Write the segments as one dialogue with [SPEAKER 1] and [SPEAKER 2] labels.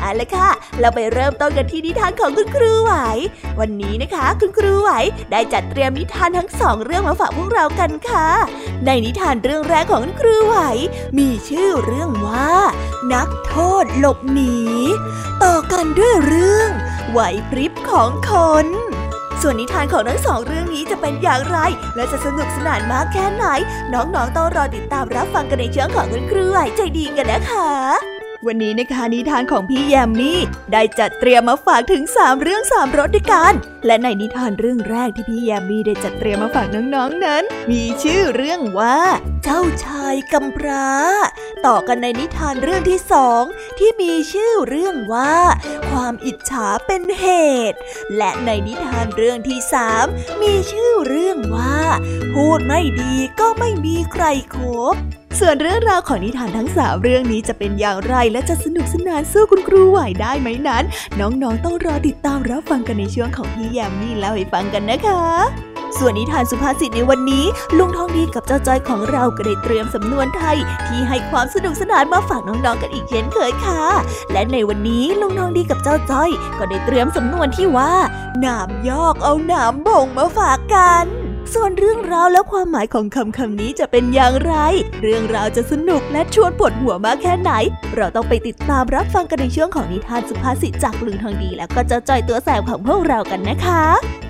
[SPEAKER 1] เอาละค่ะ เราไปเริ่มต้นกันที่นิทานของคุณครูไหว วันนี้นะคะ คุณครูไหวได้จัดเตรียมนิทานทั้งสองเรื่องมาฝากพวกเรากันค่ะ ในนิทานเรื่องแรกของคุณครูไหว มีชื่อเรื่องว่า นักโทษหลบหนี ต่อกันด้วยเรื่อง ไหวพริบของคนส่วนนิทานของทั้งสองเรื่องนี้จะเป็นอย่างไร และจะสนุกสนานมากแค่ไหน น้องๆต้องรอติดตามรับฟังกันในช่วงของคุณครูไหวใจดีกันนะคะ วันนี้นะคะนิทานของพี่แยมมี่ได้จัดเตรียมมาฝากถึง 3 เรื่อง 3รสด้วยกัน และในนิทานเรื่องแรกที่พี่แยมมี่ได้จัดเตรียมมาฝากน้องๆนนั้น มีชื่อเรื่องว่า เจ้าชายกำพร้า ต่อกันในนิทานเรื่องที่สองที่มีชื่อเรื่องว่า ความอิจฉาเป็นเหตุ และในนิทานเรื่องที่สามมีชื่อเรื่องว่า พูดไม่ดีก็ไม่มีใครครบ ส่วนเรื่องราวของนิทานทั้งสามเรื่องนี้จะเป็นอย่างไรและจะสนุกสนานสู้คุณครูไหวได้ไหมนั้น น้องๆต้องรอติดตามรับฟังกันในช่วงของพี่แยมมี่เล่าให้ฟังกันนะคะส่วนนิทานสุภาษิตในวันนี้ ลุงทองดีกับเจ้าจ้อยของเราก็ได้เตรียมสำนวนไทย ที่ให้ความสนุกสนานมาฝากน้องๆกันอีกเช่นเคยค่ะ และในวันนี้ลุงทองดีกับเจ้าจ้อย ก็ได้เตรียมสำนวนที่ว่าหนามยอกเอาหนามบ่งมาฝากกัน ส่วนเรื่องราวและความหมายของคำคำนี้จะเป็นอย่างไร เรื่องราวจะสนุกและชวนปวดหัวมากแค่ไหน เราต้องไปติดตามรับฟังกันในช่วงของนิทานสุภาษิตจากลุงทองดี แล้วก็เจ้าจอยตัวแสบของพวกเรากันนะคะ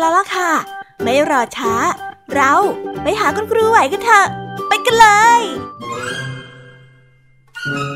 [SPEAKER 1] แล้วล่ะค่ะ ไม่รอช้า เราไปหาคุณครูไหวกันเถอะ ไปกันเลย
[SPEAKER 2] ค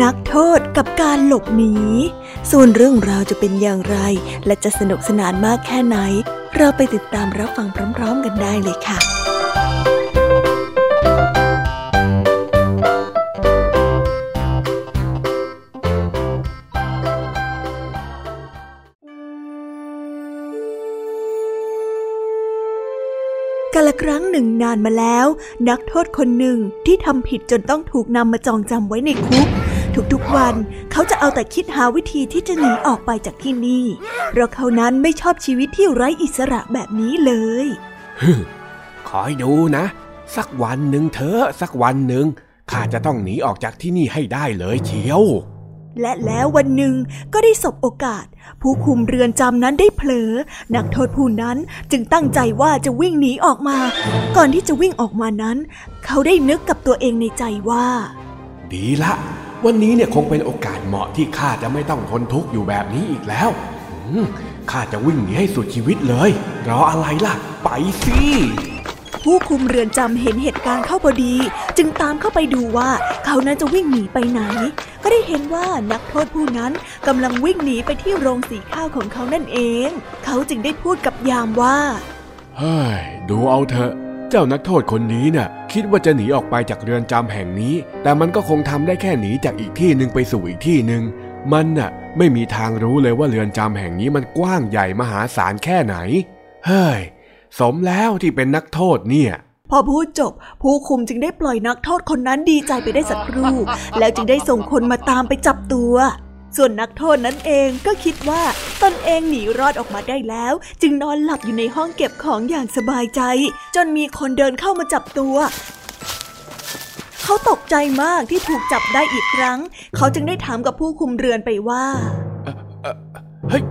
[SPEAKER 1] นักโทษกับการหลบหนี ส่วนเรื่องราวจะเป็นอย่างไร และจะสนุกสนานมากแค่ไหน เราไปติดตามรับฟังพร้อมๆกันได้เลยค่ะกาละครั้งหนึ่งนานมาแล้ว นักโทษคนหนึ่งที่ทำผิดจนต้องถูกนำมาจองจำไว้ในคุก ทุกๆวันเขาจะเอาแต่คิดหาวิธีที่จะหนีออกไปจากที่นี่เพราะเขานั้นไม่ชอบชีวิตที่ไร้อิสระแบบนี้เลย
[SPEAKER 3] คอยดูนะ สักวันหนึ่งเถอะสักวันหนึ่งข้าจะต้องหนีออกจากที่นี่ให้ได้เลยเชียว
[SPEAKER 1] และแล้ววันหนึ่งก็ได้สบโอกาส ผู้คุมเรือนจำนั้นได้เผลอ นักโทษผู้นั้นจึงตั้งใจว่าจะวิ่งหนีออกมา ก่อนที่จะวิ่งออกมานั้น เขาได้นึกกับตัวเองในใจว่า
[SPEAKER 3] ดีละ วันนี้เนี่ยคงเป็นโอกาสเหมาะที่ข้าจะไม่ต้องทนทุกข์อยู่แบบนี้อีกแล้วข้าจะวิ่งหนีให้สุดชีวิตเลย รออะไรล่ะ ไปสิ
[SPEAKER 1] ผู้คุมเรือนจำเห็นเหตุการณ์เข้าพอดี จึงตามเข้าไปดูว่าเขานั้นจะวิ่งหนีไปไหน ก็ได้เห็นว่านักโทษผู้นั้นกำลังวิ่งหนีไปที่โรงสีข้าวของเขานั่นเอง เขาจึงได้พูดกับยามว่า
[SPEAKER 3] เฮ้ย ดูเอาเถอะ เจ้านักโทษคนนี้เนี่ยคิดว่าจะหนีออกไปจากเรือนจำแห่งนี้ แต่มันก็คงทำได้แค่หนีจากอีกที่หนึ่งไปสู่อีกที่หนึ่งมันน่ะไม่มีทางรู้เลยว่าเรือนจำแห่งนี้มันกว้างใหญ่มหาศาลแค่ไหน เฮ้ย สมแล้วที่เป็นนักโทษเนี่ย
[SPEAKER 1] พอพูดจบ ผู้คุมจึงได้ปล่อยนักโทษคนนั้นดีใจไปได้สักครู่ แล้วจึงได้ส่งคนมาตามไปจับตัว ส่วนนักโทษนั้นเองก็คิดว่าตนเองหนีรอดออกมาได้แล้ว จึงนอนหลับอยู่ในห้องเก็บของอย่างสบายใจ จนมีคนเดินเข้ามาจับตัว เขาตกใจมากที่ถูกจับได้อีกครั้ง เขาจึงได้ถามกับผู้คุมเรือนไปว่า
[SPEAKER 3] เฮ้ย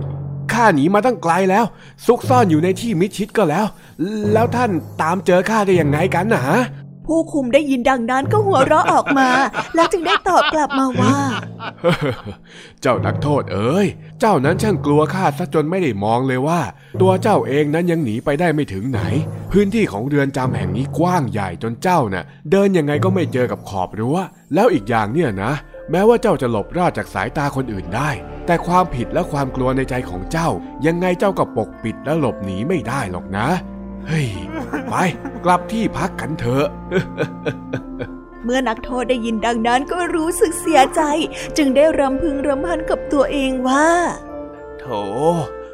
[SPEAKER 3] ข้าหนีมาตั้งไกลแล้ว ซุกซ่อนอยู่ในที่มิดชิดก็แล้ว แล้วท่านตามเจอข้าได้อย่างไงกันนะฮะ
[SPEAKER 1] ผู้คุมได้ยินดังนั้นก็หัวเราะออกมา แล้วจึงได้ตอบกลับมาว่า
[SPEAKER 3] เจ้านักโทษเอ๋ย เจ้านั้นช่างกลัวข้าซะจนไม่ได้มองเลยว่า ตัวเจ้าเองนั้นยังหนีไปได้ไม่ถึงไหน พื้นที่ของเรือนจำแห่งนี้กว้างใหญ่จนเจ้าน่ะ เดินยังไงก็ไม่เจอกับขอบรั้ว แล้วอีกอย่างเนี่ยนะ แม้ว่าเจ้าจะหลบรอดจากสายตาคนอื่นได้ แต่ความผิดและความกลัวในใจของเจ้า ยังไงเจ้าก็ปกปิดและหลบหนีไม่ได้หรอกนะ เฮ้ย ไป กลับที่พักกันเถอะ
[SPEAKER 1] เมื่อนักโทษได้ยินดังนั้นก็รู้สึกเสียใจ จึงได้รำพึงรำพันกับตัวเองว่า
[SPEAKER 3] โถ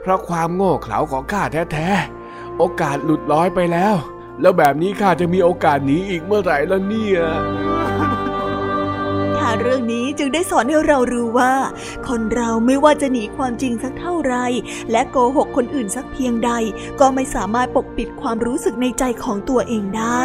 [SPEAKER 3] เพราะความโง่เขลาของข้าแท้ๆ โอกาสหลุดลอยไปแล้ว แล้วแบบนี้ข้าจะมีโอกาสหนีอีกเมื่อไหร่ละเนี่ยา
[SPEAKER 1] เรื่องนี้จึงได้สอนให้เรารู้ว่า คนเราไม่ว่าจะหนีความจริงสักเท่าไร และโกหกคนอื่นสักเพียงใด ก็ไม่สามารถปกปิดความรู้สึกในใจของตัวเองได้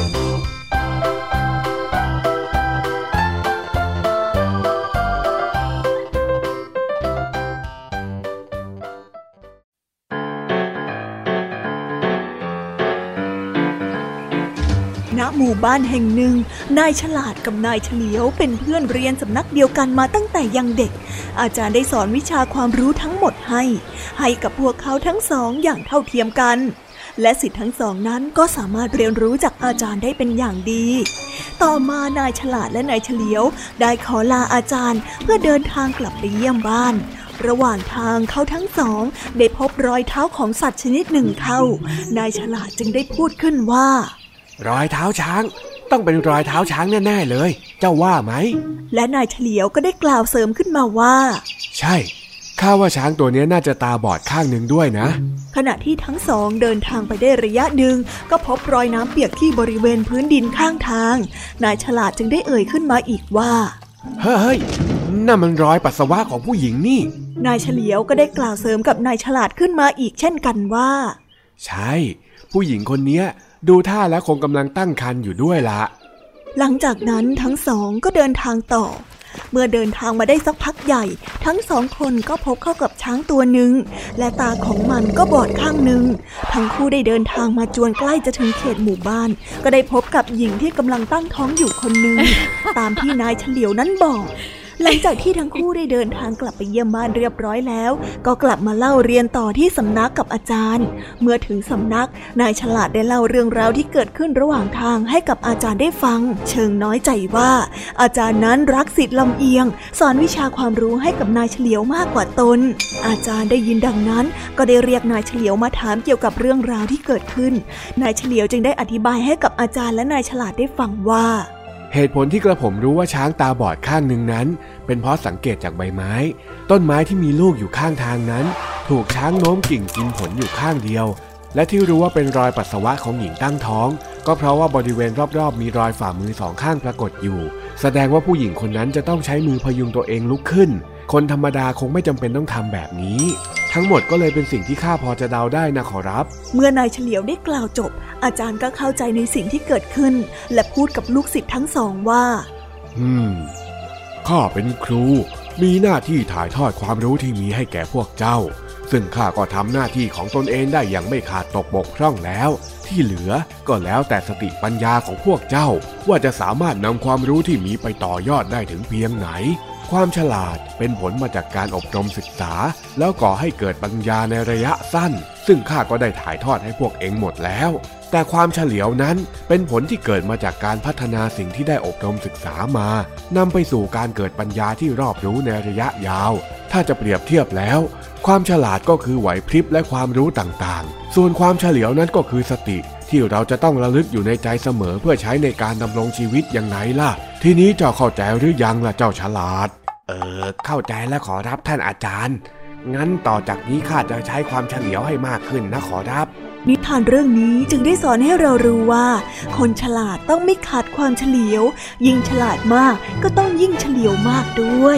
[SPEAKER 1] หมู่บ้านแห่งหนึ่ง นายฉลาดกับนายเฉลียวเป็นเพื่อนเรียนสำนักเดียวกันมาตั้งแต่ยังเด็ก อาจารย์ได้สอนวิชาความรู้ทั้งหมดให้ ให้กับพวกเขาทั้งสองอย่างเท่าเทียมกัน และสิทธิ์ทั้งสองนั้นก็สามารถเรียนรู้จากอาจารย์ได้เป็นอย่างดี ต่อมานายฉลาดและนายเฉลียวได้ขอลาอาจารย์เพื่อเดินทางกลับไปเยี่ยมบ้านระหว่างทางเขาทั้งสอง ได้พบรอยเท้าของสัตว์ชนิดหนึ่งเข้า นายฉลาดจึงได้พูดขึ้นว่า ร
[SPEAKER 3] อยเท้าช้าง ต้องเป็นรอยเท้าช้างแน่ๆเลย เจ้าว่าไหม
[SPEAKER 1] และนายเฉลียวก็ได้กล่าวเสริมขึ้นมาว่า
[SPEAKER 3] ใช่ข้าว่าช้างตัวนี้น่าจะตาบอดข้างหนึ่งด้วยนะ
[SPEAKER 1] ขณะที่ทั้งสองเดินทางไปได้ระยะหนึ่งก็พบรอยน้ำเปียกที่บริเวณพื้นดินข้างทาง นายฉลาดจึงได้เอ่ยขึ้นมาอีกว่า
[SPEAKER 3] เฮ้ยนั่นมันรอยปัสสาวะของผู้หญิงนี่
[SPEAKER 1] นายเฉลียวก็ได้กล่าวเสริมกับนายฉลาดขึ้นมาอีกเช่นกันว่า
[SPEAKER 3] ใช่ ผู้หญิงคนนี้ ดูท่าแล้วคงกำลังตั้งครรภ์อยู่ด้วยละ
[SPEAKER 1] หลังจากนั้นทั้งสองก็เดินทางต่อ เมื่อเดินทางมาได้สักพักใหญ่ ทั้งสองคนก็พบเข้ากับช้างตัวหนึ่ง และตาของมันก็บอดข้างหนึ่ง ทั้งคู่ได้เดินทางมาจวนใกล้จะถึงเขตหมู่บ้าน ก็ได้พบกับหญิงที่กำลังตั้งท้องอยู่คนหนึ่ง ตามที่นายเฉลียวนั้นบอก หลังจากที่ทั้งคู่ได้เดินทางกลับไปเยี่ยมบ้านเรียบร้อยแล้ว ก็กลับมาเล่าเรียนต่อที่สำนักกับอาจารย์ เมื่อถึงสำนัก นายฉลาดได้เล่าเรื่องราวที่เกิดขึ้นระหว่างทางให้กับอาจารย์ได้ฟัง เชิงน้อยใจว่า อาจารย์นั้นรักสิทธิ์ลำเอียง สอนวิชาความรู้ให้กับนายเฉลียวมากกว่าตน อาจารย์ได้ยินดังนั้น ก็ได้เรียกนายเฉลียวมาถามเกี่ยวกับเรื่องราวที่เกิดขึ้น นายเฉลียวจึงได้อธิบายให้กับอาจารย์และนายฉลาดได้ฟังว่า
[SPEAKER 3] เหตุผลที่กระผมรู้ว่าช้างตาบอดข้างหนึ่งนั้น เป็นเพราะสังเกตจากใบไม้ ต้นไม้ที่มีลูกอยู่ข้างทางนั้น ถูกช้างโน้มกิ่งกินผลอยู่ข้างเดียว และที่รู้ว่าเป็นรอยปัสสาวะของหญิงตั้งท้อง ก็เพราะว่าบริเวณรอบๆ มีรอยฝ่ามือสองข้างปรากฏอยู่ แสดงว่าผู้หญิงคนนั้นจะต้องใช้มือพยุงตัวเองลุกขึ้น คนธรรมดาคงไม่จำเป็นต้องทำแบบนี้ ทั้งหมดก็เลยเป็นสิ่งที่ข้าพอจะเดาได้นะขอรับ
[SPEAKER 1] เมื่อนายเฉลียวได้กล่าวจบ อาจารย์ก็เข้าใจในสิ่งที่เกิดขึ้น และพูดกับลูกศิษย์ทั้งสองว่า
[SPEAKER 3] อืม ข้าเป็นครู มีหน้าที่ถ่ายทอดความรู้ที่มีให้แก่พวกเจ้า ซึ่งข้าก็ทำหน้าที่ของตนเองได้อย่างไม่ขาดตกบกพร่องแล้ว ที่เหลือก็แล้วแต่สติปัญญาของพวกเจ้า ว่าจะสามารถนำความรู้ที่มีไปต่อยอดได้ถึงเพียงไหน ความฉลาดเป็นผลมาจากการอบรมศึกษา แล้วก่อให้เกิดปัญญาในระยะสั้น ซึ่งข้าก็ได้ถ่ายทอดให้พวกเองหมดแล้ว แต่ความเฉลียวนั้นเป็นผลที่เกิดมาจากการพัฒนาสิ่งที่ได้อบรมศึกษามานำไปสู่การเกิดปัญญาที่รอบรู้ในระยะยาว ถ้าจะเปรียบเทียบแล้ว ความฉลาดก็คือไหวพริบและความรู้ต่างๆ ส่วนความเฉลียวนั้นก็คือสติที่เราจะต้องระลึกอยู่ในใจเสมอเพื่อใช้ในการดำรงชีวิตอยังไงล่ะ ทีนี้เจ้าเข้าใจหรือยังล่ะเจ้าฉลาด
[SPEAKER 4] เออเข้าใจและขอรับท่านอาจารย์ งั้นต่อจากนี้ข้าจะใช้ความเฉลียวให้มากขึ้นนะขอรับ
[SPEAKER 1] นิทานเรื่องนี้จึงได้สอนให้เรารู้ว่า คนฉลาดต้องไม่ขาดความเฉลียว ยิ่งฉลาดมากก็ต้องยิ่งเฉลียวมากด้วย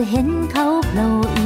[SPEAKER 5] จะเห็นเขาโผล่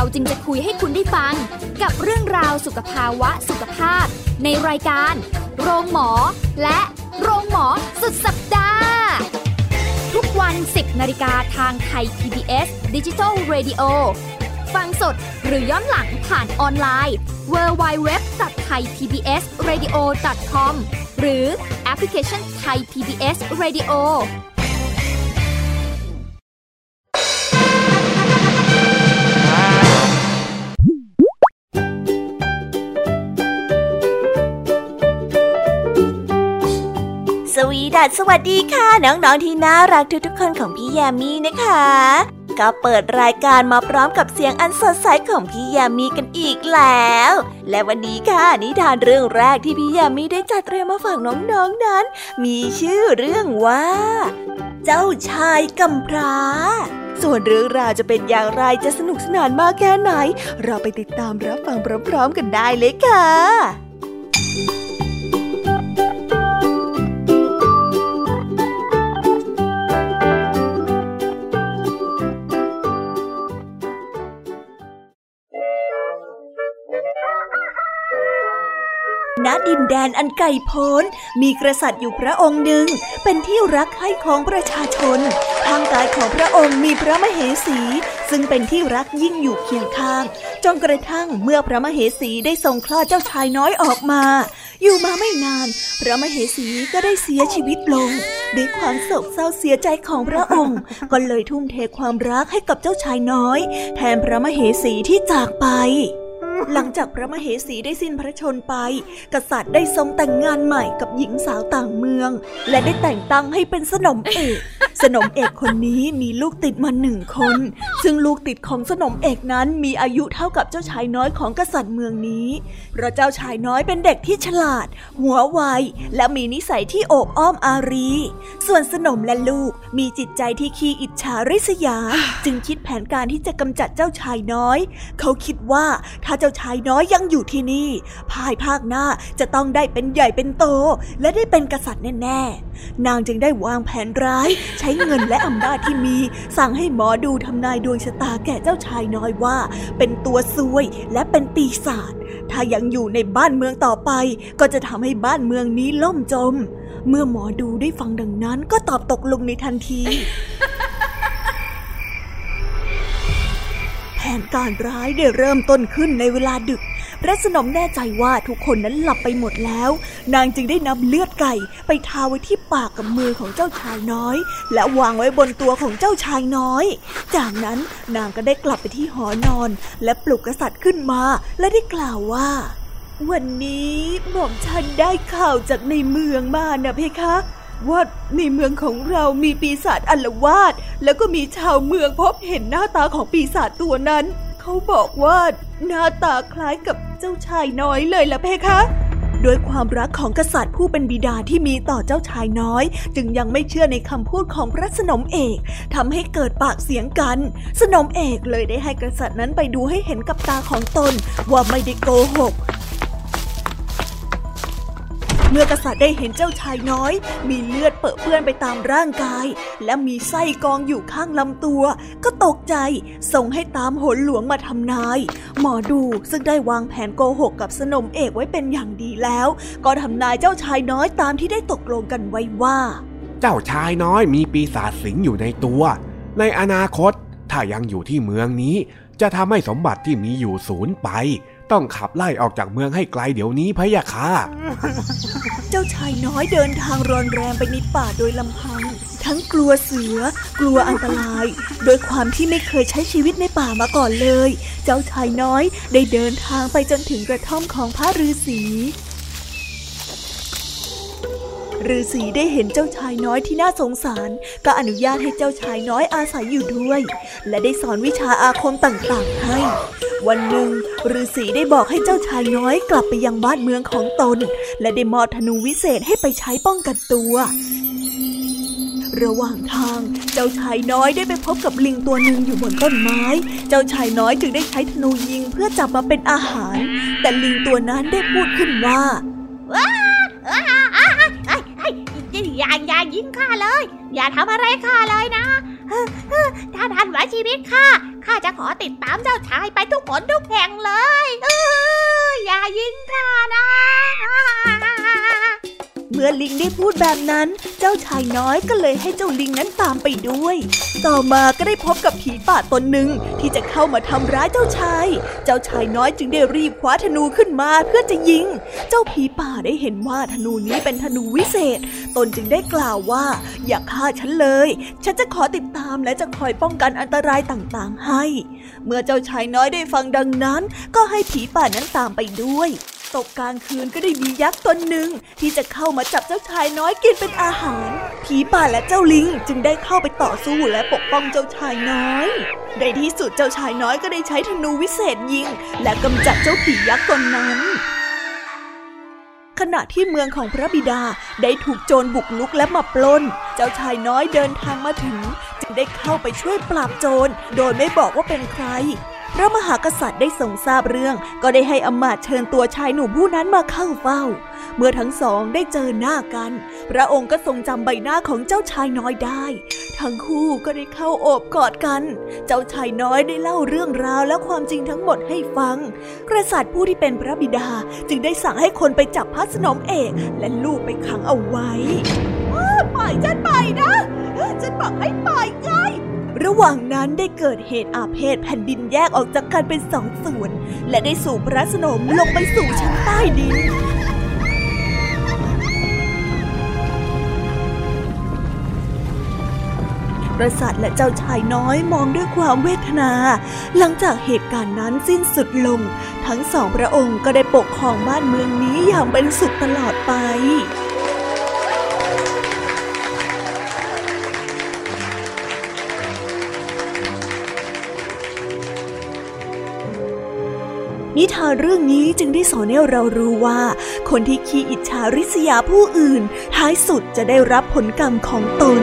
[SPEAKER 5] เราจึง
[SPEAKER 2] จะ
[SPEAKER 5] คุยให้
[SPEAKER 6] คุณได้ฟัง กับเรื่องราวสุขภาวะสุขภาพ ในรายการ โรงหมอ และโรงหมอสุดสัปดาห์ ทุกวัน 10นาฬิกาทางไทย PBS Digital Radio ฟังสดหรือย้อนหลังผ่านออนไลน์ www.thaipbsradio.com หรือแอปพลิเคชัน Thai PBS Radio
[SPEAKER 1] วีดัสสวัสดีค่ะ น้องๆที่น่ารักทุกๆคนของพี่แยามีนะคะ ก็เปิดรายการมาพร้อมกับเสียงอันสดใสของพี่แยามีกันอีกแล้ว และวันนี้ค่ะนิทานเรื่องแรกที่พี่แยามีได้จัดเตรียมมาฝากน้องๆนนั้น มีชื่อเรื่องว่า เจ้าชายกำพร้าส่วนเรื่องราวจะเป็นอย่างไรจะสนุกสนานมากแค่ไหน เราไปติดตามรับฟังพร้อมๆกันได้เลยค่ะ ณดินแดนอันไกลโพ้น มีกษัตริย์อยู่พระองค์หนึ่ง เป็นที่รักใคร่ของประชาชนทางกายของพระองค์มีพระมเหสี ซึ่งเป็นที่รักยิ่งอยู่เคียงข้าง จนกระทั่งเมื่อพระมเหสีได้ทรงคลอดเจ้าชายน้อยออกมา อยู่มาไม่นาน พระมเหสีก็ได้เสียชีวิตลง ด้วยความโศกเศร้าเสียใจของพระองค์ ก็เลยทุ่มเทความรักให้กับเจ้าชายน้อย แทนพระมเหสีที่จากไป หลังจากพระมเหสีได้สิ้นพระชนไป กษัตริย์ได้ทรงแต่งงานใหม่กับหญิงสาวต่างเมือง และได้แต่งตั้งให้เป็นสนมเอก สนมเอกคนนี้มีลูกติดมาหนึ่งคน ซึ่งลูกติดของสนมเอกนั้นมีอายุเท่ากับเจ้าชายน้อยของกษัตริย์เมืองนี้เพราะเจ้าชายน้อยเป็นเด็กที่ฉลาด หัวไวและมีนิสัยที่โอบอ้อมอารี ส่วนสนมและลูกมีจิตใจที่ขี้อิจฉาริษยา จึงคิดแผนการที่จะกำจัดเจ้าชายน้อย เขาคิดว่าถ้าเจ้าชายน้อยยังอยู่ที่นี่ ภายภาคหน้าจะต้องได้เป็นใหญ่เป็นโต และได้เป็นกษัตริย์แน่ๆ นางจึงได้วางแผนร้าย ใช้เงินและอำนาจที่มี สั่งให้หมอดูทำนายดวงชะตาแก่เจ้าชายน้อยว่า เป็นตัวซวยและเป็นปีศาจถ้ายังอยู่ในบ้านเมืองต่อไป ก็จะทำให้บ้านเมืองนี้ล่มจม เมื่อหมอดูได้ฟังดังนั้นก็ตอบตกลงในทันที แผนการร้ายได้เริ่มต้นขึ้นในเวลาดึก พระสนมแน่ใจว่าทุกคนนั้นหลับไปหมดแล้ว นางจึงได้นำเลือดไก่ไปทาไว้ที่ปากกับมือของเจ้าชายน้อย และวางไว้บนตัวของเจ้าชายน้อย จากนั้นนางก็ได้กลับไปที่หอนอน และปลุกกษัตริย์ขึ้นมาและได้กล่าวว่า วันนี้หม่อมฉันได้ข่าวจากในเมืองมานะเพคะ ว่าในเมืองของเรามีปีศาจอัลวาดแล้วก็มีชาวเมืองพบเห็นหน้าตาของปีศาจตัวนั้น เขาบอกว่าหน้าตาคล้ายกับเจ้าชายน้อยเลยล่ะเพคะด้วยความรักของกษัตริย์ผู้เป็นบิดาที่มีต่อเจ้าชายน้อย จึงยังไม่เชื่อในคำพูดของพระสนมเอกทำให้เกิดปากเสียงกัน สนมเอกเลยได้ให้กษัตริย์นั้นไปดูให้เห็นกับตาของตน ว่าไม่ได้โกหก เมื่อกษัตริย์ได้เห็นเจ้าชายน้อย มีเลือดเปื้อเปื้อนไปตามร่างกาย และมีไส้กองอยู่ข้างลำตัว ก็ตกใจส่งให้ตามหนหลวงมาทำนาย หมอดูซึ่งได้วางแผนโกหกกับสนมเอกไว้เป็นอย่างดีแล้ว ก็ทำนายเจ้าชายน้อยตามที่ได้ตกลงกันไว้ว่า
[SPEAKER 3] เจ้าชายน้อยมีปีศาจสิงอยู่ในตัว ในอนาคต ถ้ายังอยู่ที่เมืองนี้ จะทำให้สมบัติที่มีอยู่สูญไป ต้องขับไล่ออกจากเมืองให้ไกลเดี๋ยวนี้พะยะค่ะ
[SPEAKER 1] เจ้าชายน้อยเดินทางรอนแรมไปในป่าโดยลำพัง ทั้งกลัวเสือ กลัวอันตราย โดยความที่ไม่เคยใช้ชีวิตในป่ามาก่อนเลย เจ้าชายน้อยได้เดินทางไปจนถึงกระท่อมของพระฤาษี ฤาษีได้เห็นเจ้าชายน้อยที่น่าสงสาร ก็อนุญาตให้เจ้าชายน้อยอาศัยอยู่ด้วย และได้สอนวิชาอาคมต่างๆให้ วันหนึ่งฤาษีได้บอกให้เจ้าชายน้อยกลับไปยังบ้านเมืองของตน และได้มอบธนูวิเศษให้ไปใช้ป้องกันตัวระหว่างทางเจ้าชายน้อยได้ไปพบกับลิงตัวหนึ่งอยู่บนต้นไม้ เจ้าชายน้อยจึงได้ใช้ธนูยิงเพื่อจับมาเป็นอาหาร แต่ลิงตัวนั้นได้พูดขึ้นว่า
[SPEAKER 2] อย่าอย่ายิงข้าเลย อย่าทำอะไรข้าเลยนะถ้าทันไว้ชีวิตข้าข้าจะขอติดตามเจ้าชายไปทุกคนทุกแห่งเลยอย่ายิงข้านะ
[SPEAKER 1] เมื่อลิงได้พูดแบบนั้น เจ้าชายน้อยก็เลยให้เจ้าลิงนั้นตามไปด้วย ต่อมาก็ได้พบกับผีป่าตนหนึ่งที่จะเข้ามาทำร้ายเจ้าชาย เจ้าชายน้อยจึงได้รีบคว้าธนูขึ้นมาเพื่อจะยิง เจ้าผีป่าได้เห็นว่าธนูนี้เป็นธนูวิเศษ ตนจึงได้กล่าวว่า อย่าฆ่าฉันเลย ฉันจะขอติดตามและจะคอยป้องกันอันตรายต่างๆให้ เมื่อเจ้าชายน้อยได้ฟังดังนั้น ก็ให้ผีป่านั้นตามไปด้วย ตกกลางคืนก็ได้มียักษ์ตนหนึ่งที่จะเข้ามาจับเจ้าชายน้อยกินเป็นอาหาร ผีป่าและเจ้าลิงจึงได้เข้าไปต่อสู้และปกป้องเจ้าชายน้อยในที่สุดเจ้าชายน้อยก็ได้ใช้ธนูวิเศษยิง และกำจัดเจ้าผียักษ์ตนนั้นขณะที่เมืองของพระบิดาได้ถูกโจรบุกลุกและมาปล้น เจ้าชายน้อยเดินทางมาถึง จึงได้เข้าไปช่วยปราบโจร โดยไม่บอกว่าเป็นใคร พระมหากษัตริย์ได้ทรงทราบเรื่อง ก็ได้ให้อำมาตย์เชิญตัวชายหนุ่มผู้นั้นมาเข้าเฝ้า เมื่อทั้งสองได้เจอหน้ากัน พระองค์ก็ทรงจำใบหน้าของเจ้าชายน้อยได้ ทั้งคู่ก็ได้เข้าโอบกอดกัน เจ้าชายน้อยได้เล่าเรื่องราวและความจริงทั้งหมดให้ฟัง กษัตริย์ผู้ที่เป็นพระบิดาจึงได้สั่งให้คนไปจับพระสนมเอกและลูกไปขังเอาไว้ปล่อยฉันไปนะ ฉันบอกให้ปล่อยไง ระหว่างนั้นได้เกิดเหตุอาเพศแผ่นดินแยกออกจากกันเป็นสองส่วน และได้สู่พระสนมลงไปสู่ชั้นใต้ดินกษัตริย์และเจ้าชายน้อยมองด้วยความเวทนา หลังจากเหตุการณ์นั้นสิ้นสุดลง ทั้งสองพระองค์ก็ได้ปกครองบ้านเมืองนี้อย่างเป็นสุขตลอดไป นิทานเรื่องนี้จึงได้สอนให้เรารู้ว่า คนที่ขี้อิจฉาริษยาผู้อื่น ท้ายสุดจะได้รับผลกรรมของตน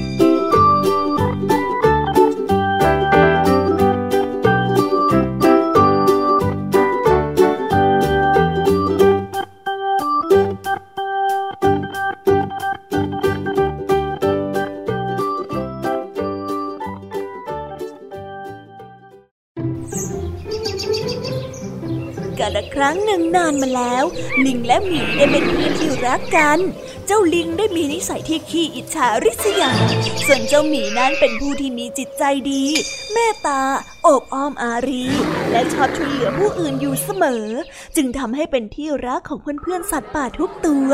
[SPEAKER 1] รั้งหนึ่งนานมาแล้ว ลิงและหมีได้เป็นเพื่อนที่รักกัน เจ้าลิงได้มีนิสัยที่ขี้อิจฉาริษยา ส่วนเจ้าหมีนั้นเป็นผู้ที่มีจิตใจดี เมตตาอบอ้อมอารี และชอบช่วยเหลือผู้อื่นอยู่เสมอ จึงทำให้เป็นที่รักของเพื่อนๆสัตว์ป่าทุกตัว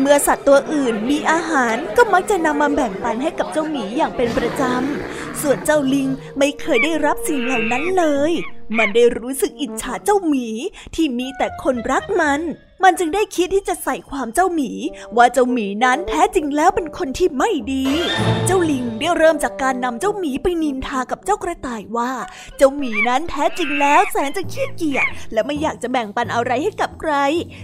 [SPEAKER 1] เมื่อสัตว์ตัวอื่นมีอาหารก็มักจะนำมาแบ่งปันให้กับเจ้าหมีอย่างเป็นประจำ ส่วนเจ้าลิงไม่เคยได้รับสิ่งเหล่านั้นเลย มันได้รู้สึกอิจฉาเจ้าหมีที่มีแต่คนรักมัน มันจึงได้คิดที่จะใส่ความเจ้าหมี ว่าเจ้าหมีนั้นแท้จริงแล้วเป็นคนที่ไม่ดี เจ้าลิงได้เริ่มจากการนำเจ้าหมีไปนินทากับเจ้ากระต่ายว่า เจ้าหมีนั้นแท้จริงแล้วแสนจะขี้เกียจและไม่อยากจะแบ่งปันอะไรให้กับใคร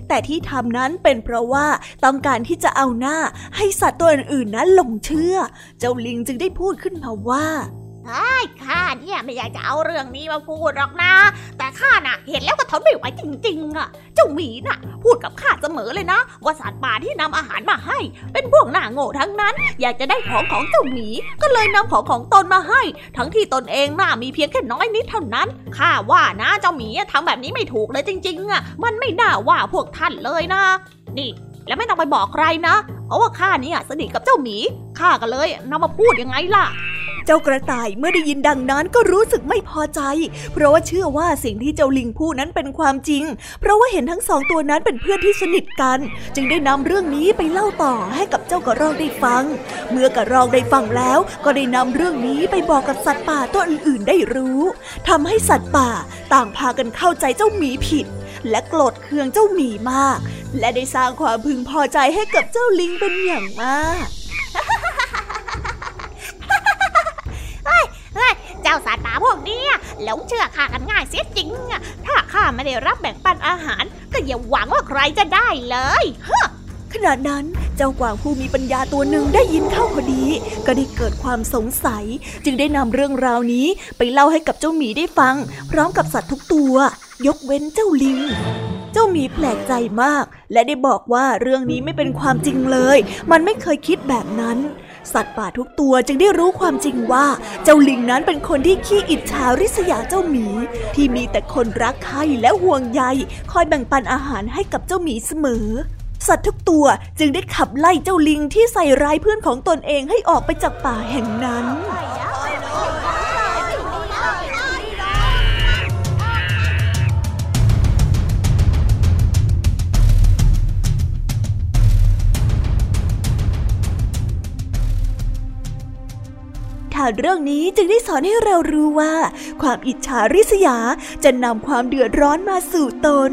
[SPEAKER 1] แต่ที่ทำนั้นเป็นเพราะว่าต้องการที่จะเอาหน้าให้สัตว์ตัวอื่นๆนั้นหลงเชื่อ เจ้าลิงจึงได้พูดขึ้นมาว่า
[SPEAKER 2] ไอ้ข้าเนี่ยไม่อยากจะเอาเรื่องนี้มาพูดหรอกนะ แต่ข้าน่ะ เห็นแล้วก็ทนไม่ไหวจริงๆอะ เจ้าหมีน่ะ พูดกับข้าเสมอเลยนะว่าสัตว์ป่าที่นำอาหารมาให้ เป็นพวกหน้าโง่ทั้งนั้น อยากจะได้ของของเจ้าหมี ก็เลยนำของของตนมาให้ ทั้งที่ตนเองน่ามีเพียงแค่น้อยนิดเท่านั้นข้าว่านะเจ้าหมีทำแบบนี้ไม่ถูกเลยจริงๆอะ มันไม่น่าว่าพวกท่านเลยนะ นี่ แล้วไม่ต้องไปบอกใครนะ เพราะว่าข้านี่สนิทกับเจ้าหมีข้าก็เลยนำมาพูดยังไงล่ะ
[SPEAKER 1] เจ้ากระต่ายเมื่อได้ยินดังนั้นก็รู้สึกไม่พอใจ เพราะว่าเชื่อว่าสิ่งที่เจ้าลิงพูดนั้นเป็นความจริง เพราะว่าเห็นทั้งสองตัวนั้นเป็นเพื่อนที่สนิทกัน จึงได้นำเรื่องนี้ไปเล่าต่อให้กับเจ้ากระรอกได้ฟัง เมื่อกระรอกได้ฟังแล้ว ก็ได้นำเรื่องนี้ไปบอกกับสัตว์ป่าตัวอื่นๆได้รู้ทำให้สัตว์ป่าต่างพากันเข้าใจเจ้าหมีผิด และโกรธเคืองเจ้าหมีมาก และได้สร้างความพึงพอใจให้กับเจ้าลิงเป็นอย่างมาก
[SPEAKER 2] เจ้าสัตว์ป่าพวกนี้หลงเชื่อข้ากันง่ายเสียจริง ถ้าข้าไม่ได้รับแบ่งปันอาหาร ก็อย่าหวังว่าใครจะได้เลยฮะ
[SPEAKER 1] ขณะนั้นเจ้ากวางผู้มีปัญญาตัวหนึ่งได้ยินเข้าพอดี ก็ได้เกิดความสงสัย จึงได้นำเรื่องราวนี้ไปเล่าให้กับเจ้าหมีได้ฟัง พร้อมกับสัตว์ทุกตัว ยกเว้นเจ้าลิง เจ้าหมีแปลกใจมาก และได้บอกว่าเรื่องนี้ไม่เป็นความจริงเลย มันไม่เคยคิดแบบนั้น สัตว์ป่าทุกตัวจึงได้รู้ความจริงว่า เจ้าลิงนั้นเป็นคนที่ขี้อิจฉาริษยาเจ้าหมี ที่มีแต่คนรักใคร่และห่วงใยคอยแบ่งปันอาหารให้กับเจ้าหมีเสมอสัตว์ทุกตัวจึงได้ขับไล่เจ้าลิงที่ใส่ร้ายเพื่อนของตนเองให้ออกไปจากป่าแห่งนั้นานเรื่องนี้จึงได้สอนให้เรารู้ว่า ความอิจฉาริษยาจะนำความเดือดร้อนมาสู่ตน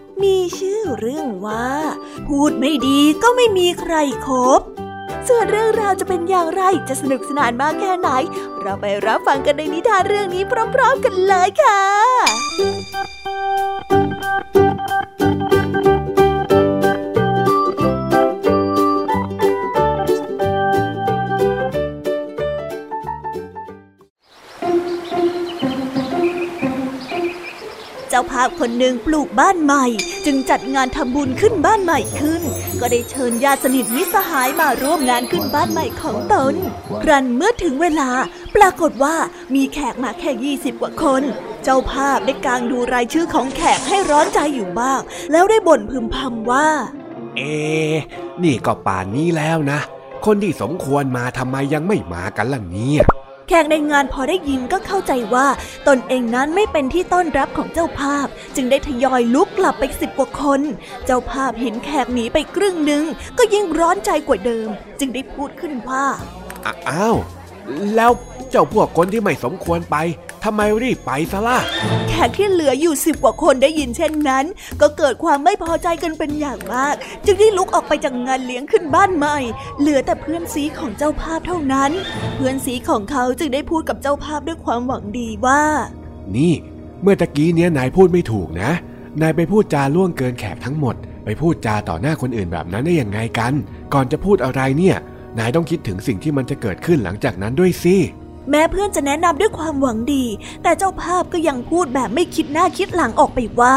[SPEAKER 1] มีชื่อเรื่องว่า พูดไม่ดีก็ไม่มีใครครบส่วนเรื่องราวจะเป็นอย่างไรจะสนุกสนานมากแค่ไหน เราไปรับฟังกันในนิทานเรื่องนี้พร้อม ๆ กันเลยค่ะ ภาพคนหนึ่งปลูกบ้านใหม่ จึงจัดงานทำบุญขึ้นบ้านใหม่ขึ้น ก็ได้เชิญญาติสนิทมิสหายมาร่วมงานขึ้นบ้านใหม่ของตนครั้นเมื่อถึงเวลา ปรากฏว่ามีแขกมาแค่ยี่สิบกว่าคน เจ้าภาพได้กางดูรายชื่อของแขกให้ร้อนใจอยู่บ้าง แล้วได้บ่นพึมพำว่า
[SPEAKER 3] เอ นี่ก็ป่านนี้แล้วนะ คนที่สมควรมาทำไมยังไม่มากันล่ะเนี่ย
[SPEAKER 1] แขกในงานพอได้ยินก็เข้าใจว่า ตนเองนั้นไม่เป็นที่ต้อนรับของเจ้าภาพ จึงได้ทยอยลุกกลับไปสิบกว่าคน เจ้าภาพเห็นแขกหนีไปครึ่งหนึ่งก็ยิ่งร้อนใจกว่าเดิม จึงได้พูดขึ้นว่า
[SPEAKER 3] อ้าวแล้วเจ้าพวกคนที่ไม่สมควรไป ทำไมรีบไปซะล่ะ
[SPEAKER 1] แขกที่เหลืออยู่สิบกว่าคนได้ยินเช่นนั้น ก็เกิดความไม่พอใจกันเป็นอย่างมาก จึงได้ลุกออกไปจากงานเลี้ยงขึ้นบ้านใหม่ เหลือแต่เพื่อนซีของเจ้าภาพเท่านั้น เพื่อนซีของเขาจึงได้พูดกับเจ้าภาพด้วยความหวังดีว่า
[SPEAKER 7] นี่เมื่อตะกี้เนี้ยนายพูดไม่ถูกนะ นายไปพูดจาล่วงเกินแขกทั้งหมด ไปพูดจาต่อหน้าคนอื่นแบบนั้นได้ยังไงกัน ก่อนจะพูดอะไรเนี่ย นายต้องคิดถึงสิ่งที่มันจะเกิดขึ้นหลังจากนั้นด้วยสิ
[SPEAKER 1] แม้เพื่อนจะแนะนำด้วยความหวังดี แต่เจ้าภาพก็ยังพูดแบบไม่คิดหน้าคิดหลังออกไปว่า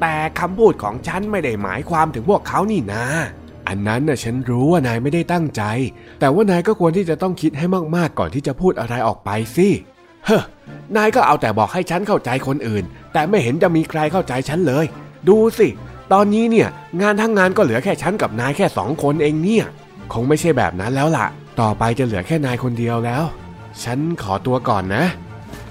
[SPEAKER 3] แต่คำพูดของฉันไม่ได้หมายความถึงพวกเขานี่นะ
[SPEAKER 7] อันนั้นน่ะฉันรู้ว่านายไม่ได้ตั้งใจ แต่ว่านายก็ควรที่จะต้องคิดให้มากๆ ก่อนที่จะพูดอะไรออกไปสิ
[SPEAKER 3] เฮ้นายก็เอาแต่บอกให้ฉันเข้าใจคนอื่น แต่ไม่เห็นจะมีใครเข้าใจฉันเลย ดูสิ ตอนนี้เนี่ย งานทั้งงานก็เหลือแค่ฉันกับนายแค่สองคนเองเนี่ย
[SPEAKER 7] คงไม่ใช่แบบนั้นแล้วล่ะ ต่อไปจะเหลือแค่นายคนเดียวแล้ว ฉันขอตัวก่อนนะ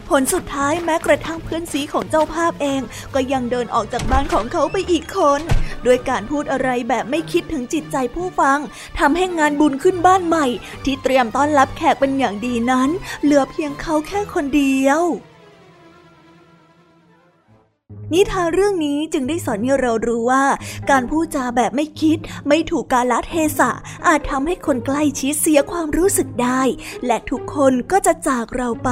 [SPEAKER 1] ผลสุดท้ายแม้กระทั่งเพื่อนซีของเจ้าภาพเอง ก็ยังเดินออกจากบ้านของเขาไปอีกคนด้วยการพูดอะไรแบบไม่คิดถึงจิตใจผู้ฟังทำให้งานบุญขึ้นบ้านใหม่ ที่เตรียมต้อนรับแขกเป็นอย่างดีนั้น เหลือเพียงเขาแค่คนเดียว นิทานเรื่องนี้จึงได้สอนให้เรารู้ว่า การพูดจาแบบไม่คิด ไม่ถูกกาลเทศะ อาจทำให้คนใกล้ชิดเสียความรู้สึกได้ และทุกคนก็จะจากเราไป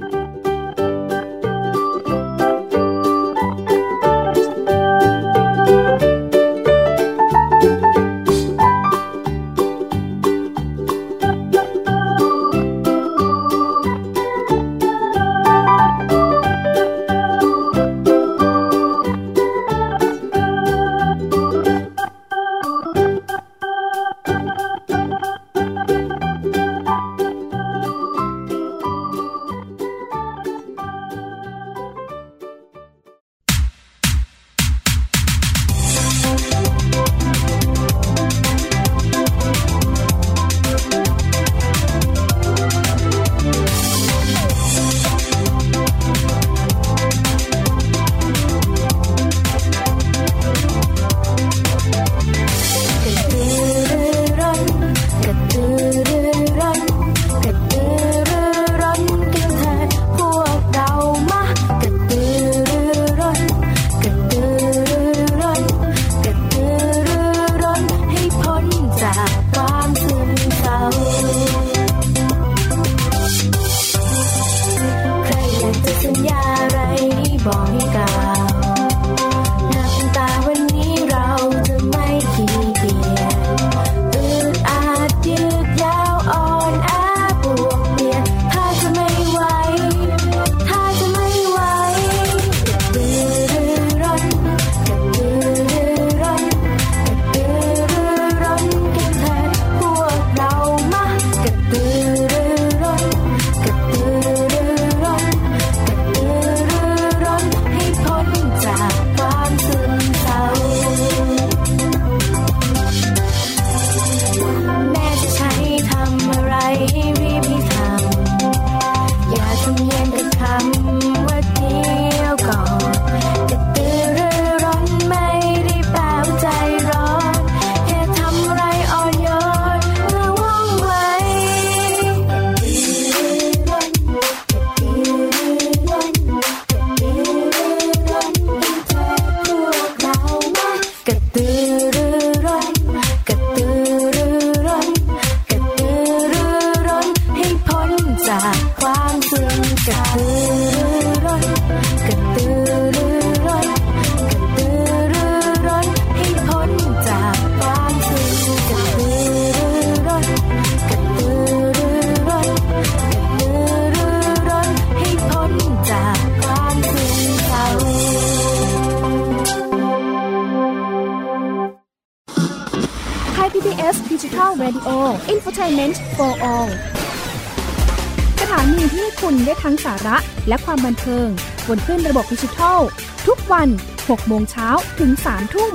[SPEAKER 8] บนขึ้นระบบดิจิทั
[SPEAKER 6] ล ทุกวัน 6 โมงเช้าถึง 3 ทุ่ม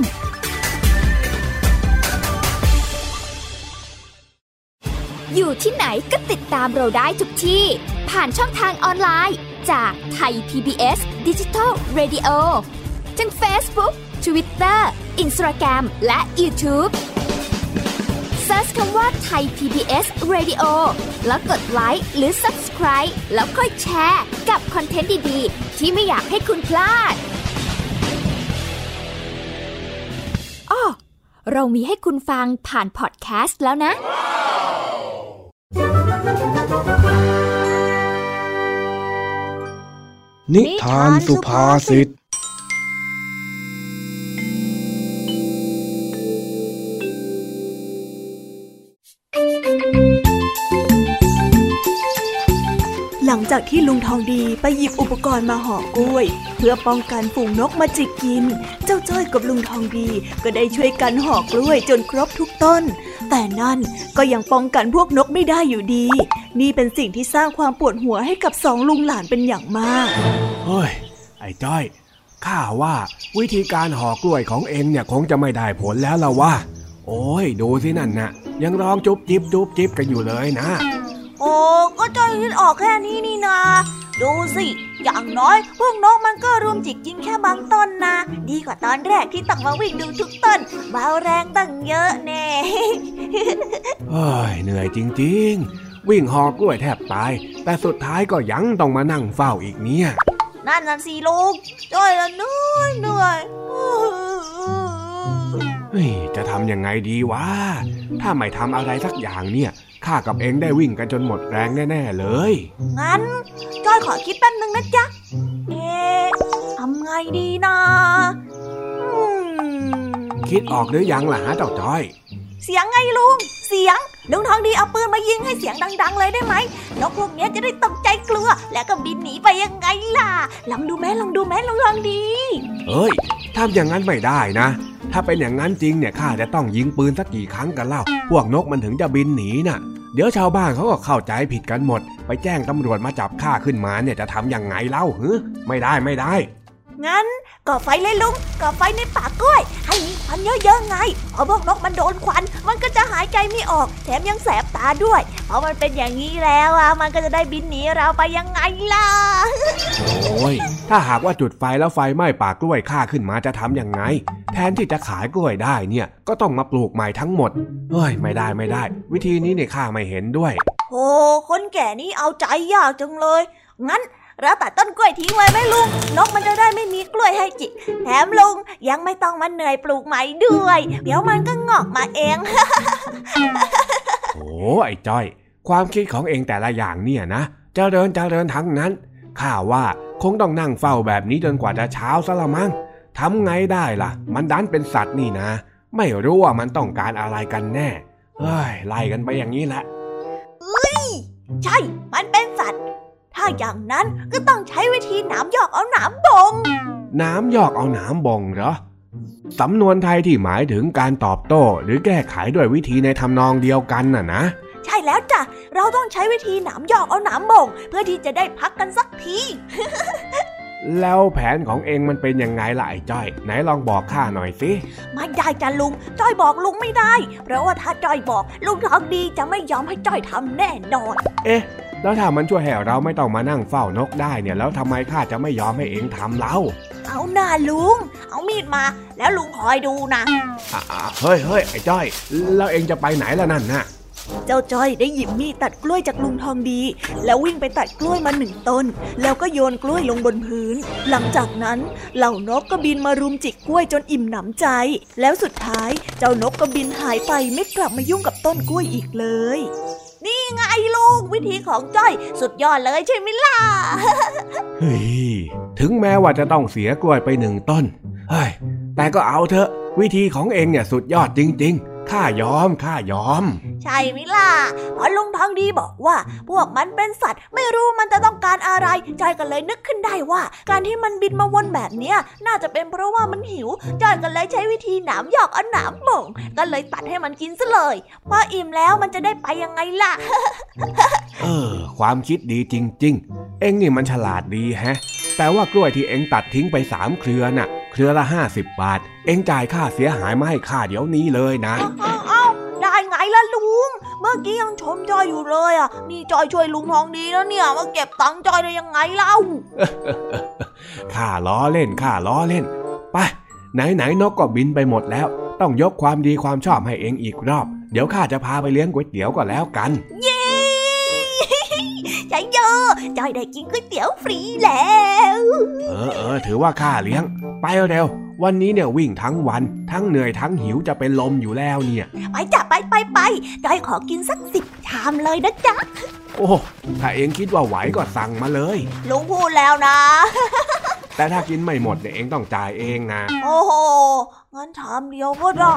[SPEAKER 9] อยู่ที่ไหนก็ติดตามเราได้ทุกที่ ผ่านช่องทางออนไลน์ จากไทย PBS Digital Radio ทั้ง Facebook Twitter Instagram และ YouTube Search คำว่าไทย PBS Radio แล้วกดไลค์หรือ Subscribe แล้วค่อยแชร์กับคอนเทนต์ดี ๆ ที่ไม่อยากให้คุณพลาดอ้อเรามีให้คุณฟังผ่านพอดแคสต์แล้วนะ
[SPEAKER 3] นิทานสุภาษิต
[SPEAKER 1] จากที่ลุงทองดีไปหยิบอุปกรณ์มาห่อกล้วย เพื่อป้องกันฝูงนกมาจิกกิน เจ้าจ้อยกับลุงทองดีก็ได้ช่วยกันห่อกล้วยจนครบทุกต้น แต่นั่นก็ยังป้องกันพวกนกไม่ได้อยู่ดี นี่เป็นสิ่งที่สร้างความปวดหัวให้กับสองลุงหลานเป็นอย่างมาก
[SPEAKER 3] เฮ้ยไอ้จ้อยข้าว่าวิธีการห่อกล้วยของเองเนี่ยคงจะไม่ได้ผลแล้วละว่า โอ้ยดูสินั่นนะยังร้องจุบจิบจุบจิบกันอยู่เลยนะ
[SPEAKER 1] โอ้ก็จ้อยคิดออกแค่นี้นี่นา ดูสิ อย่างน้อยพวกนกมันก็รุมจิกกินแค่บางต้นนะ ดีกว่าตอนแรกที่ต้องมาวิ่งดูทุกต้นเบาแรงตั้งเยอะแน่
[SPEAKER 3] เฮ้ยเหนื่อยจริง ๆ วิ่งห่อกล้วยแทบตาย แต่สุดท้ายก็ยังต้องมานั่งเฝ้าอีกเนี่ย
[SPEAKER 1] นั่นน่ะสิลูกจ้อยละเหนื่อยเหนื่อย
[SPEAKER 3] เฮ้ยจะทำยังไงดีวะ ถ้าไม่ทำอะไรสักอย่างเนี่ย ข้ากับเองได้วิ่งกันจนหมดแรงแน่ ๆ เลย
[SPEAKER 1] งั้นจ้อยขอคิดแป๊บนึงนะจ๊ะ เอ๊ะทำไงดีนะอืม
[SPEAKER 3] คิดออกหรือยังล่ะฮะเจ้าจ้อย
[SPEAKER 1] เสียงไงลุง เสียงลุงทองดีเอาปืนมายิงให้เสียงดัง ๆ เลยได้ไหมนกพวกเนี้ยจะได้ตกใจกลัว แล้วก็บินหนีไปยังไงล่ะ ลองดูแม่ลองดูแม่ลุงทองดี
[SPEAKER 3] เอ้ยทำอย่างนั้นไม่ได้นะ ถ้าเป็นอย่างนั้นจริงเนี่ยข้าจะต้องยิงปืนสักกี่ครั้งกันเล่า พวกนกมันถึงจะบินหนีน่ะ เดี๋ยวชาวบ้านเขาก็เข้าใจผิดกันหมด ไปแจ้งตำรวจมาจับข้าขึ้นมาเนี่ยจะทำยังไงเล่าฮึไม่ได้ไม่ได้
[SPEAKER 1] งั้น ก่อไฟเลยลุง ก่อไฟในป่ากล้วย ให้มีควันเยอะๆไงพอพวกนกมันโดนควัน มันก็จะหายใจไม่ออก แถมยังแสบตาด้วย เพราะมันเป็นอย่างนี้แล้วอะ มันก็จะได้บินหนีเราไปยังไงล่ะ
[SPEAKER 3] โอ้ย ถ้าหากว่าจุดไฟแล้วไฟไหม้ป่ากล้วยข้าขึ้นมาจะทำยังไง แทนที่จะขายกล้วยได้เนี่ย ก็ต้องมาปลูกใหม่ทั้งหมด เฮ้ย ไม่ได้ไม่ได้ วิธีนี้เนี่ยข้าไม่เห็นด้วย
[SPEAKER 1] โอ้คนแก่นี่เอาใจยากจังเลย งั้น เราตัดต้นกล้วยทิ้งไว้ไหมลุง นกมันจะได้ไม่มีกล้วยให้จิกแถมลุงยังไม่ต้องมาเหนื่อยปลูกใหม่ด้วย เดี๋ยวมันก็งอกมาเอง
[SPEAKER 3] โอ้ไอ้จ้อย ความคิดของเองแต่ละอย่างเนี่ยนะเจริญเจริญทั้งนั้นข้าว่าคงต้องนั่งเฝ้าแบบนี้จนกว่าจะเช้าซะละมั้งทำไงได้ล่ะ มันดันเป็นสัตว์นี่นะ ไม่รู้ว่ามันต้องการอะไรกันแน่เฮ้ยไล่กันไปอย่างนี้แหละ
[SPEAKER 1] ใช่ มันเป็นสัตว์ ถ้าอย่างนั้นก็ต้องใช้วิธีหนามยอกเอาหนามบง
[SPEAKER 3] น้ำยอกเอาหนามบ่งเหรอ สำนวนไทยที่หมายถึงการตอบโต้ หรือแก้ไขด้วยวิธีในทำนองเดียวกันน่ะนะ
[SPEAKER 1] ใช่แล้วจ้ะ เราต้องใช้วิธีหนามยอกเอาหนามบง เพื่อที่จะได้พักกันสักที
[SPEAKER 3] แล้วแผนของเองมันเป็นยังไงล่ะไอ้จ้อย ไหนลองบอกข้าหน่อยสิ
[SPEAKER 1] ไม่ได้จ้ะลุง จ้อยบอกลุงไม่ได้ เพราะว่าถ้าจ้อยบอก ลุงทองดีจะไม่ยอมให้จ้อยทำแน่นอน
[SPEAKER 3] เอ๊ะ แล้วถ้ามันช่วยให้เราไม่ต้องมานั่งเฝ้านกได้เนี่ย แล้วทำไมข้าจะไม่ยอมให้เองทำเล่า
[SPEAKER 1] เอาหน้าลุง เอามีดมา แล้วลุงคอยดูนะ
[SPEAKER 3] อะๆเฮ้ยเฮ้ยไอ้จ้อย แล้วเองจะไปไหนล่ะนั่นน่ะ
[SPEAKER 1] เจ้าจ้อยได้หยิบมีดตัดกล้วยจากลุงทองดี แล้ววิ่งไปตัดกล้วยมาหนึ่งต้น แล้วก็โยนกล้วยลงบนพื้น หลังจากนั้นเหล่านกก็บินมารุมจิกกล้วยจนอิ่มหนำใจ แล้วสุดท้ายเจ้านกก็บินหายไปไม่กลับมายุ่งกับต้นกล้วยอีกเลย นี่ไงลูกวิธีของจ้อย สุดยอดเลยใช่ไหมล่ะ
[SPEAKER 3] เฮ้ยถึงแม้ว่าจะต้องเสียกล้วยไปหนึ่งต้นเฮ้ยแต่ก็เอาเถอะ วิธีของเองเนี่ยสุดยอดจริง ๆ ข้ายอมข้ายอม
[SPEAKER 1] ใช่ไหมล่ะเพราะลุงทองดีบอกว่า พวกมันเป็นสัตว์ ไม่รู้มันจะต้องการอะไร จอยก็เลยนึกขึ้นได้ว่า การที่มันบินมาวนแบบเนี้ย น่าจะเป็นเพราะว่ามันหิว จอยก็เลยใช้วิธีหนามหยอกเอาหนามบ่งก็เลยตัดให้มันกินซะเลยพออิ่มแล้วมันจะได้ไปยังไงล่ะ
[SPEAKER 3] เออ ความคิดดีจริง ๆ เอ็งนี่มันฉลาดดีแฮะ แต่ว่ากล้วยที่เอ็งตัดทิ้งไปสามเครือน่ะ เครือละห้าสิบบาท เอ็งจ่ายค่าเสียหายมาให้ข้าเดี๋ยวนี้เลยนะ
[SPEAKER 1] เอาเอาเอาได้ไงล่ะลุง เมื่อกี้ยังชมจอยอยู่เลยอะ นี่จอยช่วยลุงทองดีแล้วเนี่ย มาเก็บตังค์จอยได้ยังไงเล่า
[SPEAKER 3] ข้าล้อเล่นข้าล้อเล่น ไปไหนไหนๆนกก็บินไปหมดแล้ว ต้องยกความดีความชอบให้เองอีกรอบ เดี๋ยวข้าจะพาไปเลี้ยงก๋วยเตี๋ยวก็แล้วกัน
[SPEAKER 1] เย้ใช่เยอะจอยได้กินก๋วยเตี๋ยวฟรีแล้ว
[SPEAKER 3] เออเออถือว่าข้าเลี้ยง ไปเร็ว วันนี้เนี่ยวิ่งทั้งวัน ทั้งเหนื่อยทั้งหิวจะเป็นลมอยู่แล้วเนี่ย
[SPEAKER 1] ไปจ้ะไปไปไปจอยขอกินสักสิบชามเลยนะจ๊ะ
[SPEAKER 3] โอ้ถ้าเองคิดว่าไหวก็สั่งมาเลย
[SPEAKER 1] ลุงพูดแล้วนะ
[SPEAKER 3] แต่ถ้ากินไม่หมดเนี่ยเองต้องจ่ายเองนะ
[SPEAKER 1] โอ้โหงั้นชามเดียวก็ได้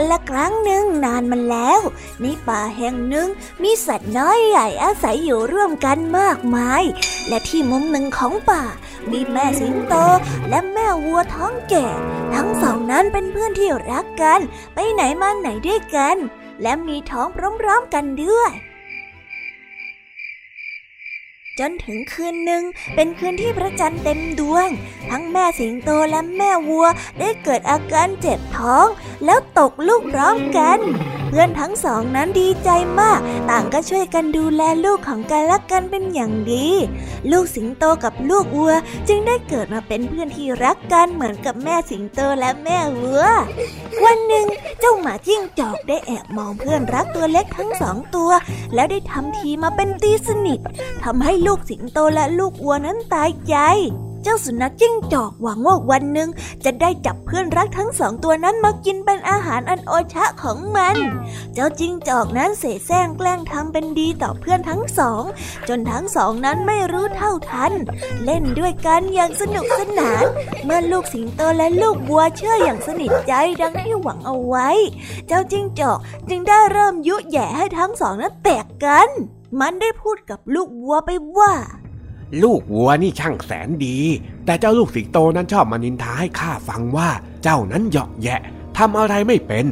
[SPEAKER 1] กันละครั้งหนึ่งนานมันแล้ว ในป่าแห่งหนึ่งมีสัตว์น้อยใหญ่อาศัยอยู่ร่วมกันมากมาย และที่มุมหนึ่งของป่า มีแม่สิงโตและแม่วัวท้องแก่ ทั้งสองนั้นเป็นเพื่อนที่รักกัน ไปไหนมาไหนด้วยกัน และมีท้องพร้อมๆกันด้วย จนถึงคืนหนึ่งเป็นคืนที่พระจันทร์เต็มดวง ทั้งแม่สิงโตและแม่วัวได้เกิดอาการเจ็บท้อง แล้วตกลูกพร้อมกัน เพื่อนทั้งสองนั้นดีใจมาก ต่างก็ช่วยกันดูแลลูกของกันและกันเป็นอย่างดี ลูกสิงโตกับลูกวัวจึงได้เกิดมาเป็นเพื่อนที่รักกันเหมือนกับแม่สิงโตและแม่วัว วันหนึ่งเจ้าหมาจิ้งจอกได้แอบมองเพื่อนรักตัวเล็กทั้งสองตัว แล้วได้ทำทีมาเป็นตีสนิททำให้ลูกูกสิงโตและลูกวัวนั้นตายใจ เจ้าสุนัขจิ้งจอกหวังว่าวันหนึ่งจะได้จับเพื่อนรักทั้งสองตัวนั้นมากินเป็นอาหารอันโอชะของมัน เจ้าจิ้งจอกนั้นเสแสร้งแกล้งทำเป็นดีต่อเพื่อนทั้งสอง จนทั้งสองนั้นไม่รู้เท่าทัน เล่นด้วยกันอย่างสนุกสนาน เมื่อลูกสิงโตและลูกวัวเชื่ออย่างสนิทใจดังที่หวังเอาไว้ เจ้าจิ้งจอกจึงได้เริ่มยุแย่ให้ทั้งสองนั้นแตกกัน มันได้พูดกับลูกวัวไปว่า
[SPEAKER 3] ลูกวัวนี่ช่างแสนดี แต่เจ้าลูกสิงโตนั้นชอบมานินทาให้ข้าฟังว่าเจ้านั้นเหยาะแยะทำอะไรไม่เป็น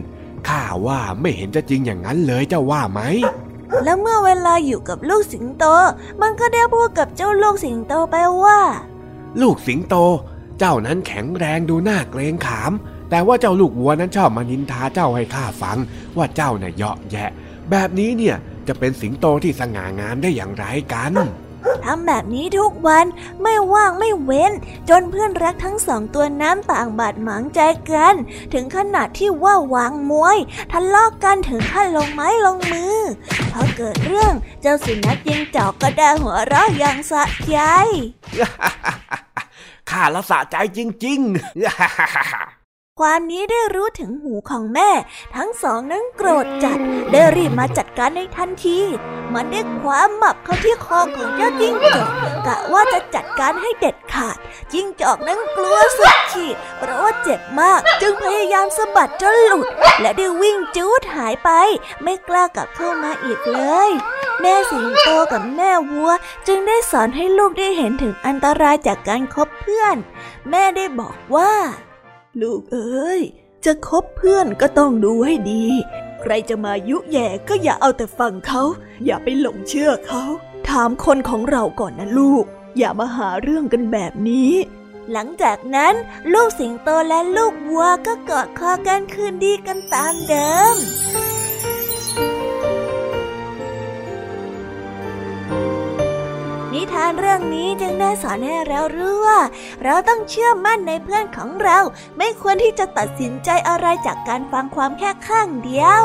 [SPEAKER 3] ข้าว่าไม่เห็นจะจริงอย่างนั้นเลยเจ้าว่าไหม
[SPEAKER 1] แล้วเมื่อเวลาอยู่กับลูกสิงโต มันก็ได้พูดกับเจ้าลูกสิงโตไปว่า
[SPEAKER 3] ลูกสิงโต เจ้านั้นแข็งแรงดูน่าเกรงขาม แต่ว่าเจ้าลูกวัวนั้นชอบมานินทาเจ้าให้ข้าฟัง ว่าเจ้าน่ะเหยาะแยะ แบบนี้เนี่ย จะเป็นสิงโตที่สง่างามได้อย่างไรกัน
[SPEAKER 1] ทำแบบนี้ทุกวันไม่ว่างไม่เว้น จนเพื่อนรักทั้งสองตัวน้ำต่างบาดหมางใจกัน ถึงขนาดที่ว่าวางมวยทะเลาะกกันถึงขั้นลงไม้ลงมือพอเกิดเรื่องเจ้าสุนัขยิงจอกก็ได้หัวเราะอย่างสะใจ
[SPEAKER 3] ข้าละสะใจจริง ๆ
[SPEAKER 1] ความนี้ได้รู้ถึงหูของแม่ ทั้งสองนั้นโกรธจัด ได้รีบมาจัดการในทันที มันได้คว้าหมับเข้าที่คอของเจ้าจิ้งจอกกะว่าจะจัดการให้เด็ดขาด จิ้งจอกนั้นกลัวสุดขีดเพราะว่าเจ็บมากจึงพยายามสะบัดจนหลุด และได้วิ่งจูดหายไป ไม่กล้ากลับเข้ามาอีกเลย แม่สิงโตกับแม่วัว จึงได้สอนให้ลูกได้เห็นถึงอันตรายจากการคบเพื่อน แม่ได้บอกว่า ลูกเอ้ย จะคบเพื่อนก็ต้องดูให้ดี ใครจะมายุแย่ก็อย่าเอาแต่ฟังเขา อย่าไปหลงเชื่อเขา ถามคนของเราก่อนนะลูก อย่ามาหาเรื่องกันแบบนี้ หลังจากนั้น ลูกสิงโตและลูกวัวก็กอดคอกันคืนดีกันตามเดิมานเรื่องนี้จึงได้สอนให้เรารู้ว่า เราต้องเชื่อมั่นในเพื่อนของเรา ไม่ควรที่จะตัดสินใจอะไรจากการฟังความแค่ข้างเดียว